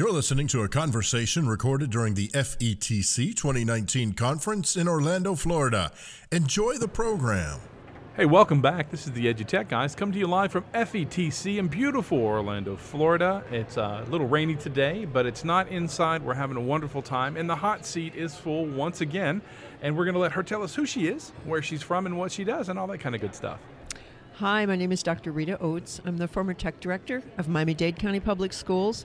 You're listening to a conversation recorded during the FETC 2019 conference in Orlando, Florida. Enjoy the program. Hey, welcome back. This is the EduTech guys. Come to you live from FETC in beautiful Orlando, Florida. It's uh, a little rainy today, but it's not inside. We're having a wonderful time, and the hot seat is full once again. And we're going to let her tell us who she is, where she's from, and what she does, and all that kind of good stuff. Hi, my name is Dr. Rita Oates. I'm the former tech director of Miami Dade County Public Schools,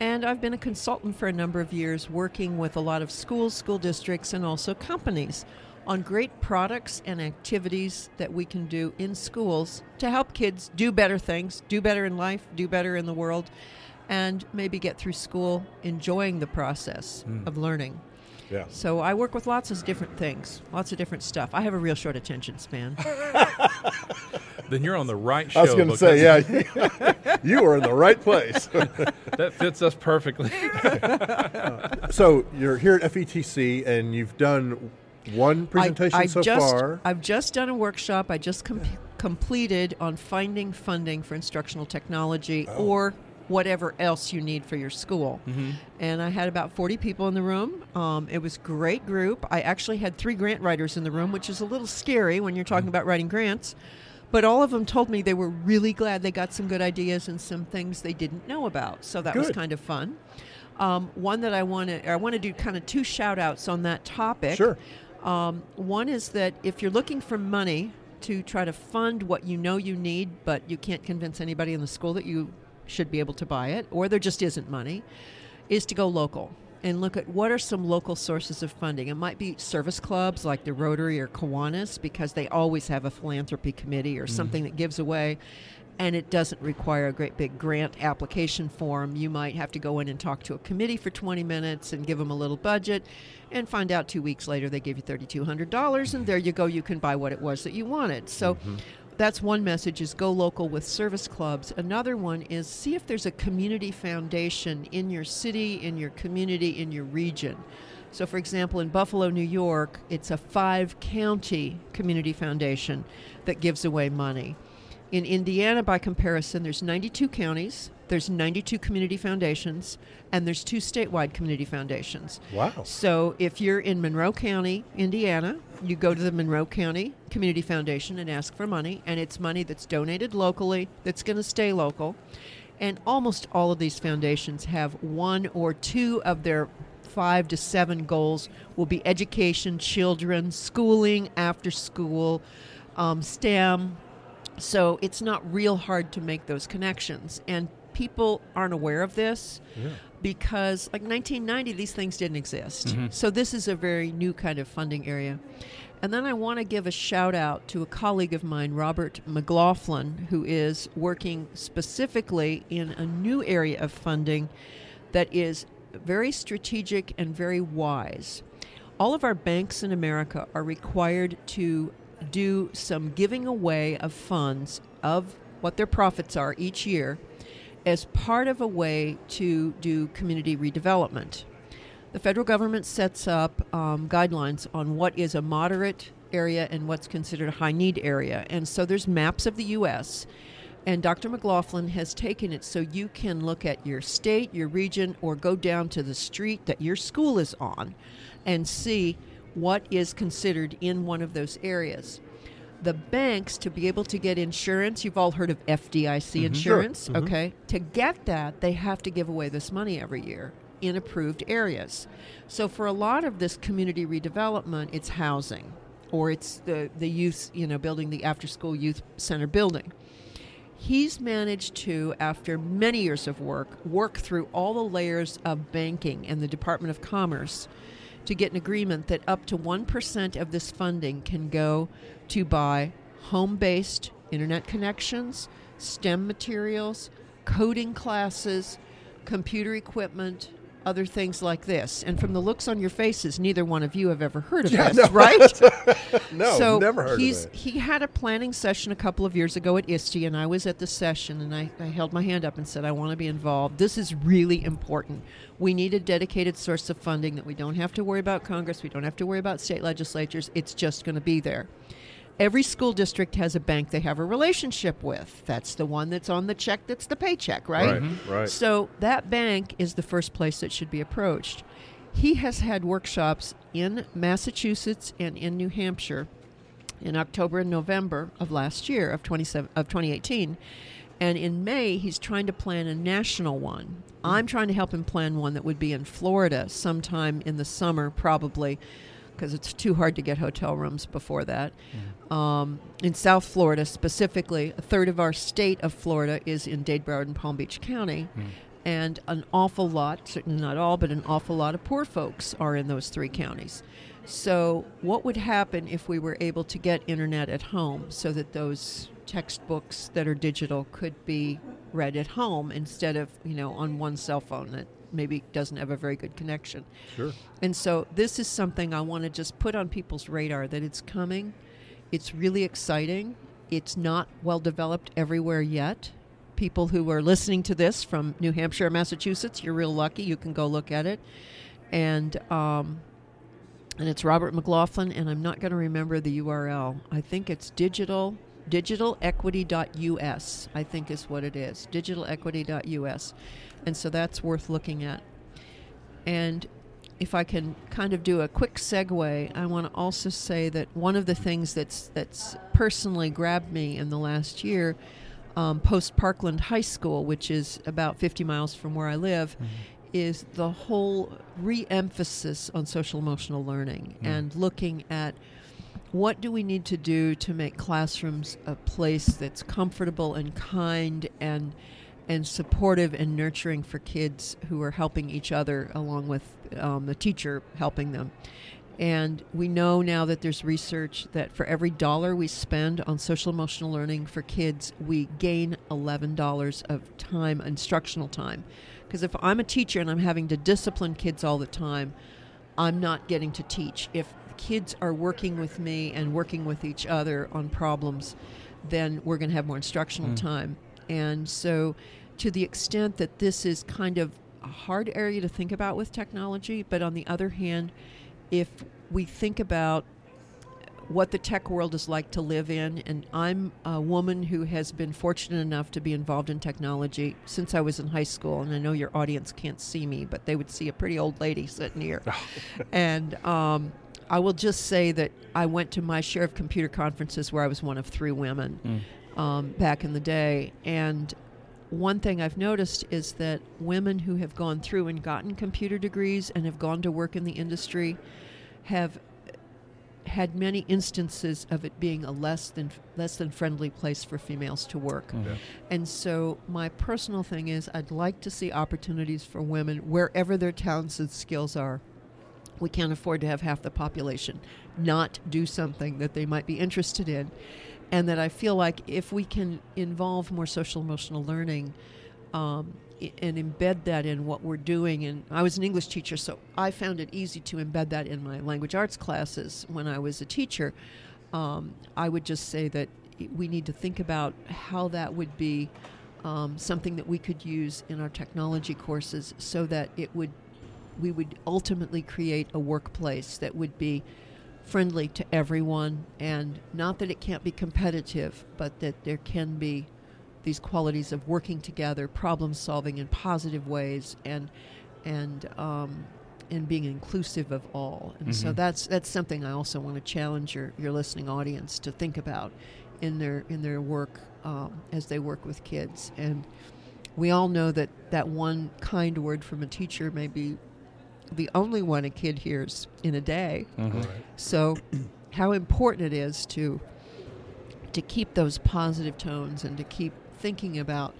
and I've been a consultant for a number of years working with a lot of schools, school districts, and also companies on great products and activities that we can do in schools to help kids do better things, do better in life, do better in the world, and maybe get through school enjoying the process mm. of learning. Yeah. So I work with lots of different things, lots of different stuff. I have a real short attention span. then you're on the right show. I was going to say, yeah, you are in the right place. that fits us perfectly. so you're here at FETC, and you've done one presentation I, so just, far. I've just done a workshop. I just com- completed on finding funding for instructional technology oh. or whatever else you need for your school. Mm-hmm. And I had about 40 people in the room. Um, it was great group. I actually had three grant writers in the room, which is a little scary when you're talking mm-hmm. about writing grants. But all of them told me they were really glad they got some good ideas and some things they didn't know about. So that good. was kind of fun. Um, one that I want to I want to do kind of two shout outs on that topic. Sure. Um, one is that if you're looking for money to try to fund what you know you need, but you can't convince anybody in the school that you should be able to buy it, or there just isn't money, is to go local and look at what are some local sources of funding. It might be service clubs like the Rotary or Kiwanis because they always have a philanthropy committee or mm-hmm. something that gives away and it doesn't require a great big grant application form. You might have to go in and talk to a committee for 20 minutes and give them a little budget and find out two weeks later they give you $3,200 and there you go, you can buy what it was that you wanted. So mm-hmm. That's one message is go local with service clubs. Another one is see if there's a community foundation in your city, in your community, in your region. So, for example, in Buffalo, New York, it's a five county community foundation that gives away money. In Indiana, by comparison, there's 92 counties, there's 92 community foundations, and there's two statewide community foundations. Wow. So if you're in Monroe County, Indiana, you go to the Monroe County Community Foundation and ask for money, and it's money that's donated locally, that's going to stay local. And almost all of these foundations have one or two of their five to seven goals will be education, children, schooling, after school, um, STEM, so it's not real hard to make those connections. And people aren't aware of this yeah. because, like 1990, these things didn't exist. Mm-hmm. So this is a very new kind of funding area. And then I want to give a shout out to a colleague of mine, Robert McLaughlin, who is working specifically in a new area of funding that is very strategic and very wise. All of our banks in America are required to do some giving away of funds of what their profits are each year as part of a way to do community redevelopment. The federal government sets up um, guidelines on what is a moderate area and what's considered a high need area. And so there's maps of the U.S. And Dr. McLaughlin has taken it so you can look at your state, your region, or go down to the street that your school is on and see what is considered in one of those areas. The banks, to be able to get insurance, you've all heard of FDIC mm-hmm. insurance, sure. mm-hmm. okay? To get that, they have to give away this money every year in approved areas. So for a lot of this community redevelopment, it's housing or it's the, the youth, you know, building the after school youth center building. He's managed to, after many years of work, work through all the layers of banking and the Department of Commerce to get an agreement that up to 1% of this funding can go to buy home based internet connections, STEM materials, coding classes, computer equipment, other things like this. And from the looks on your faces, neither one of you have ever heard of yeah, this, no. right? no, so never heard he's, of it. He had a planning session a couple of years ago at ISTE, and I was at the session, and I, I held my hand up and said, I want to be involved. This is really important. We need a dedicated source of funding that we don't have to worry about Congress, we don't have to worry about state legislatures. It's just going to be there. Every school district has a bank they have a relationship with. That's the one that's on the check that's the paycheck, right? Right. Mhm. Right. So that bank is the first place that should be approached. He has had workshops in Massachusetts and in New Hampshire in October and November of last year of 27 of 2018. And in May, he's trying to plan a national one. I'm trying to help him plan one that would be in Florida sometime in the summer, probably, because it's too hard to get hotel rooms before that. Um, in South Florida, specifically, a third of our state of Florida is in Dade, Broward, and Palm Beach County. And an awful lot, certainly not all, but an awful lot of poor folks are in those three counties. So, what would happen if we were able to get internet at home so that those textbooks that are digital could be read at home instead of, you know, on one cell phone that maybe doesn't have a very good connection? Sure. And so this is something I want to just put on people's radar that it's coming. It's really exciting. It's not well developed everywhere yet. People who are listening to this from New Hampshire Massachusetts, you're real lucky. You can go look at it. And um, and it's Robert McLaughlin, and I'm not going to remember the URL. I think it's digital digitalequity.us. I think is what it is. Digitalequity.us, and so that's worth looking at. And if I can kind of do a quick segue, I want to also say that one of the things that's that's personally grabbed me in the last year, um, post Parkland High School, which is about 50 miles from where I live, is the whole re-emphasis on social emotional learning and looking at what do we need to do to make classrooms a place that's comfortable and kind and and supportive and nurturing for kids who are helping each other along with um, the teacher helping them. And we know now that there's research that for every dollar we spend on social emotional learning for kids, we gain $11 of time, instructional time. Because if I'm a teacher and I'm having to discipline kids all the time, I'm not getting to teach. If kids are working with me and working with each other on problems, then we're going to have more instructional time. And so, to the extent that this is kind of a hard area to think about with technology, but on the other hand, if we think about what the tech world is like to live in, and I'm a woman who has been fortunate enough to be involved in technology since I was in high school. And I know your audience can't see me, but they would see a pretty old lady sitting here. and um, I will just say that I went to my share of computer conferences where I was one of three women um, back in the day. And one thing I've noticed is that women who have gone through and gotten computer degrees and have gone to work in the industry have had many instances of it being a less than less than friendly place for females to work. And so my personal thing is I'd like to see opportunities for women wherever their talents and skills are. We can't afford to have half the population not do something that they might be interested in. And that I feel like if we can involve more social emotional learning um, and embed that in what we're doing. And I was an English teacher, so I found it easy to embed that in my language arts classes when I was a teacher. Um, I would just say that we need to think about how that would be um, something that we could use in our technology courses so that it would we would ultimately create a workplace that would be friendly to everyone and not that it can't be competitive but that there can be these qualities of working together problem solving in positive ways and and um, and being inclusive of all. And so that's that's something I also want to challenge your, your listening audience to think about in their in their work um, as they work with kids. And we all know that that one kind word from a teacher may be the only one a kid hears in a day. So, how important it is to to keep those positive tones and to keep thinking about,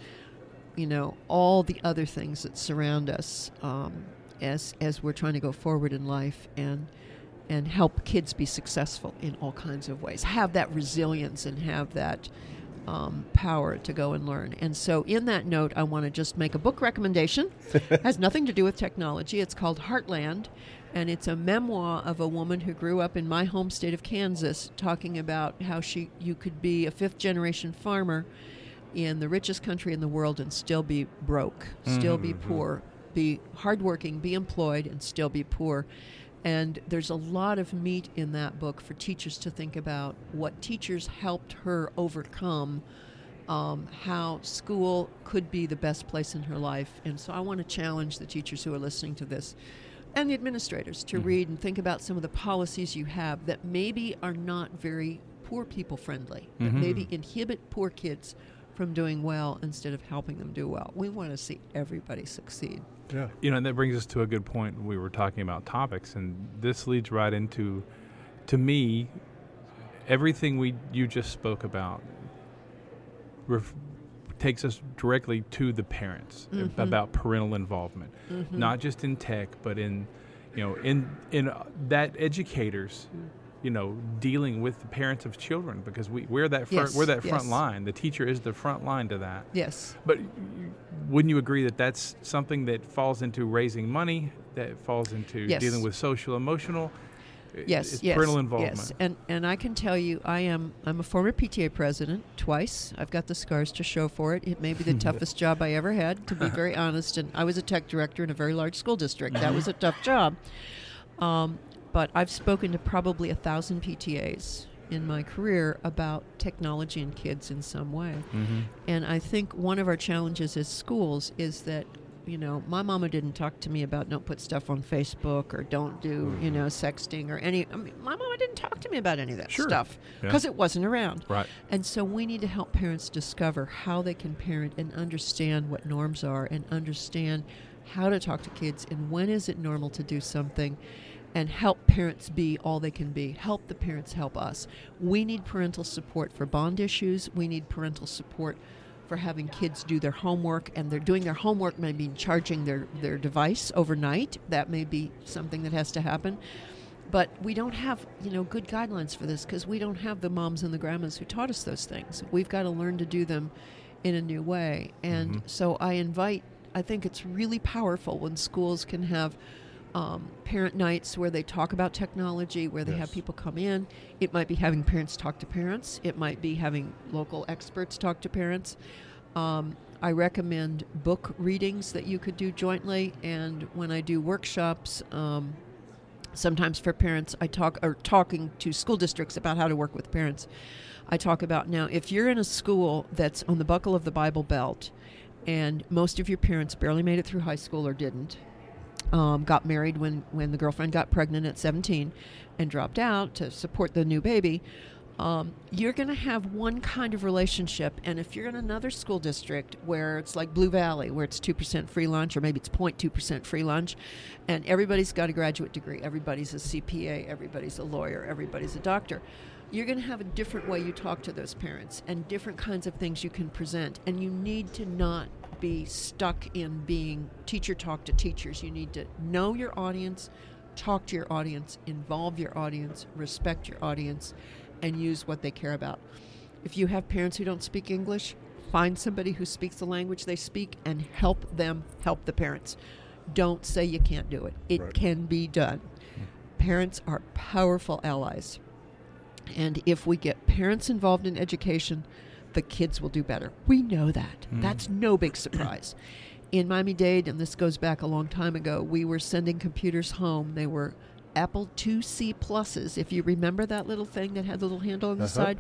you know, all the other things that surround us um, as as we're trying to go forward in life and and help kids be successful in all kinds of ways. Have that resilience and have that um, power to go and learn. And so, in that note, I want to just make a book recommendation. It has nothing to do with technology. It's called Heartland, and it's a memoir of a woman who grew up in my home state of Kansas, talking about how she you could be a fifth generation farmer in the richest country in the world and still be broke, still be poor, be hardworking, be employed, and still be poor. And there's a lot of meat in that book for teachers to think about what teachers helped her overcome, um, how school could be the best place in her life. And so I want to challenge the teachers who are listening to this and the administrators to read and think about some of the policies you have that maybe are not very poor people friendly, that maybe inhibit poor kids from doing well instead of helping them do well. We want to see everybody succeed. Yeah. You know, and that brings us to a good point. We were talking about topics, and this leads right into, to me, everything we you just spoke about ref- takes us directly to the parents Mhm. about parental involvement, Mhm. not just in tech, but in, you know, in in uh, that educators. You know, dealing with the parents of children because we we're that front, Yes, we're that front yes. line. The teacher is the front line to that. Yes. But wouldn't you agree that that's something that falls into raising money, that falls into Yes. dealing with social, emotional? Yes, yes, parental involvement. Yes, and and I can tell you, I am I'm a former PTA president twice. I've got the scars to show for it. It may be the toughest job I ever had, to be very honest. And I was a tech director in a very large school district. That was a tough job. Um, but I've spoken to probably a thousand PTAs in my career about technology and kids in some way. Mm-hmm. And I think one of our challenges as schools is that, you know, my mama didn't talk to me about don't put stuff on Facebook or don't do, you know, sexting or any. I mean, my mama didn't talk to me about any of that Sure. stuff Yeah. because it wasn't around. Right. And so we need to help parents discover how they can parent and understand what norms are and understand how to talk to kids and when is it normal to do something and help parents be all they can be. Help the parents help us. We need parental support for bond issues. We need parental support for having kids do their homework and they're doing their homework may mean charging their, their device overnight. That may be something that has to happen. But we don't have, you know, good guidelines for this because we don't have the moms and the grandmas who taught us those things. We've got to learn to do them in a new way. And mm-hmm. so I invite, I think it's really powerful when schools can have um, parent nights where they talk about technology, where they have people come in. It might be having parents talk to parents, it might be having local experts talk to parents. Um, I recommend book readings that you could do jointly, and when I do workshops, um, sometimes for parents i talk or talking to school districts about how to work with parents i talk about now if you're in a school that's on the buckle of the bible belt and most of your parents barely made it through high school or didn't um, got married when, when the girlfriend got pregnant at 17 and dropped out to support the new baby um, you're going to have one kind of relationship. And if you're in another school district where it's like Blue Valley, where it's 2% free lunch, or maybe it's 0.2% free lunch, and everybody's got a graduate degree, everybody's a CPA, everybody's a lawyer, everybody's a doctor, you're going to have a different way you talk to those parents and different kinds of things you can present. And you need to not be stuck in being teacher talk to teachers. You need to know your audience, talk to your audience, involve your audience, respect your audience, and use what they care about. If you have parents who don't speak English, find somebody who speaks the language they speak and help them help the parents. Don't say you can't do it. It Right. can be done. Parents are powerful allies. And if we get parents involved in education, the kids will do better. We know that. That's no big surprise. In Miami Dade, and this goes back a long time ago, we were sending computers home. They were Apple IIc pluses. If you remember that little thing that had the little handle on the Uh-huh. side,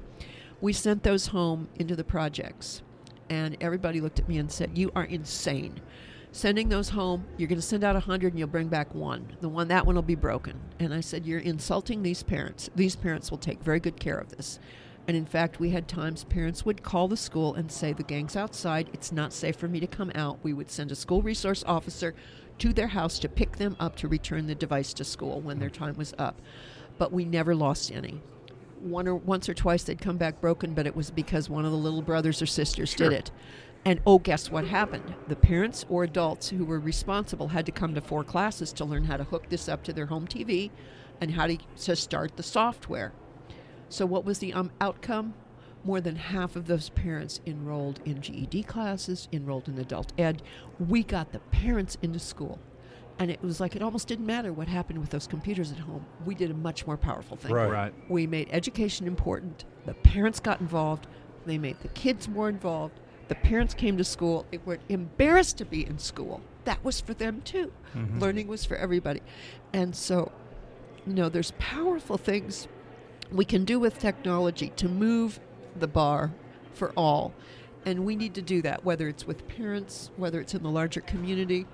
we sent those home into the projects. And everybody looked at me and said, You are insane. Sending those home, you're going to send out a 100 and you'll bring back one. The one, that one will be broken. And I said, You're insulting these parents. These parents will take very good care of this. And in fact, we had times parents would call the school and say, The gang's outside. It's not safe for me to come out. We would send a school resource officer to their house to pick them up to return the device to school when their time was up. But we never lost any. One or once or twice they'd come back broken, but it was because one of the little brothers or sisters Sure. did it. And oh, guess what happened? The parents or adults who were responsible had to come to four classes to learn how to hook this up to their home TV and how to, to start the software. So, what was the um, outcome? More than half of those parents enrolled in GED classes, enrolled in adult ed. We got the parents into school. And it was like it almost didn't matter what happened with those computers at home. We did a much more powerful thing. Right. Right. We made education important. The parents got involved. They made the kids more involved. The parents came to school. They were embarrassed to be in school. That was for them too. Mm-hmm. Learning was for everybody. And so you know, there's powerful things we can do with technology to move the bar for all. And we need to do that, whether it's with parents, whether it's in the larger community.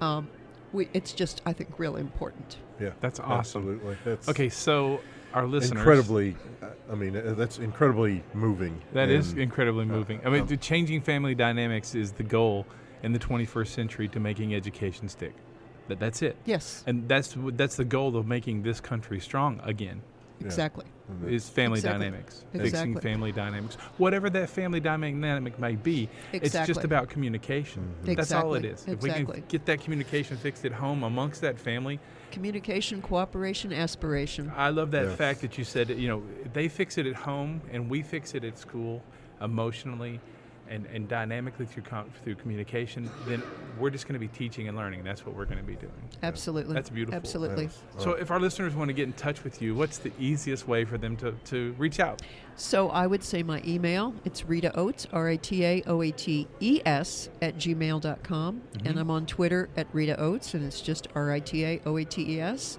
Um, we, it's just, I think, really important. Yeah, That's awesome. Absolutely. That's Okay, so our listeners. incredibly. uh, I mean, uh, that's incredibly moving. That is and- incredibly moving. I mean, the changing family dynamics is the goal in the 21st century to making education stick. That that's it. Yes, And that's that's the goal of making this country strong again. Exactly. Mm-hmm. Is family Exactly. dynamics, fixing family dynamics, whatever that family dynamic may be. It's just about communication. Mm-hmm. That's all it Exactly. is. If we can get that communication fixed at home amongst that family, Communication, cooperation, aspiration. I love that Yes. fact that you said, you know, they fix it at home and we fix it at school emotionally and, and dynamically through com- through communication, then we're just going to be teaching and learning. That's what we're going to be doing. Absolutely. That's beautiful. Absolutely. Yes. So if our listeners want to get in touch with you, what's the easiest way for them to, to reach out? So I would say my email, it's Rita Oates, R A T A O A T E S, at gmail.com. Mm-hmm. And I'm on Twitter at Rita Oates, and it's just R I T A O A T E S.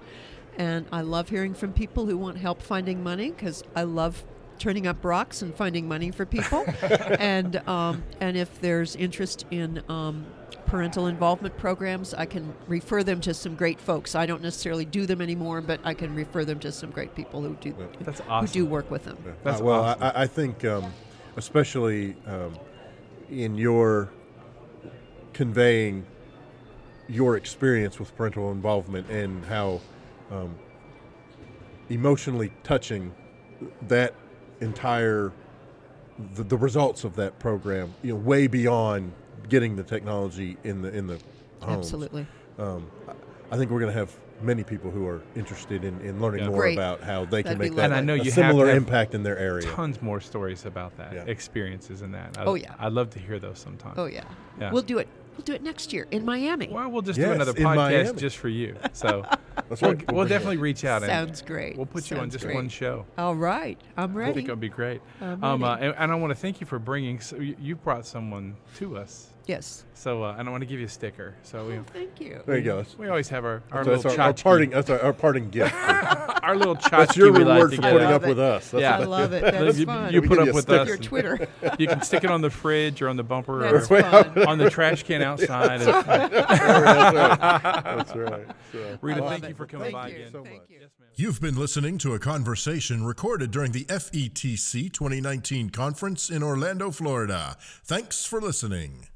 And I love hearing from people who want help finding money because I love turning up rocks and finding money for people. and, um, and if there's interest in um, parental involvement programs, I can refer them to some great folks. I don't necessarily do them anymore, but I can refer them to some great people who do, That's who do work with them. That's Uh, well, awesome. I, I think, um, especially um, in your conveying your experience with parental involvement and how um, emotionally touching that entire the, the results of that program, you know, way beyond getting the technology in the in the homes. Absolutely. Um, I- I think we're going to have many people who are interested in, in learning Yeah. more Great. about how they can That'd be make that lovely. And I know a you have similar to have impact in their area. Tons more stories about that, Yeah. experiences in that. I, Oh, yeah. I'd love to hear those sometime. Oh yeah. Yeah. We'll do it. We'll do it next year in Miami. Well, we'll just do another podcast just for you. So That's we'll, right. we'll bring definitely it. reach out. and Sounds great. We'll put you on just great. one show. All right. I'm ready. I think it'll be great. I'm Um, uh, and, and I want to thank you for bringing. So you, you brought someone to us. yes. So uh, and I want to give you a sticker. So we, Oh, thank you. There you go. We always have our, our that's little our, our parting. That's our, our parting gift. our little tchotchke that's your we like reward to for putting out. Love up with us. That's Yeah. I love it. That's you, fun. you We put up you with us. Your Twitter. You can stick it on the fridge or on the bumper That's or fun. on the trash can outside. that's right. That's right. So, Rita, Love thank it. you for coming Thank by you. again. so Thank much. you. Yes, ma'am. You've been listening to a conversation recorded during the FETC 2019 conference in Orlando, Florida. Thanks for listening.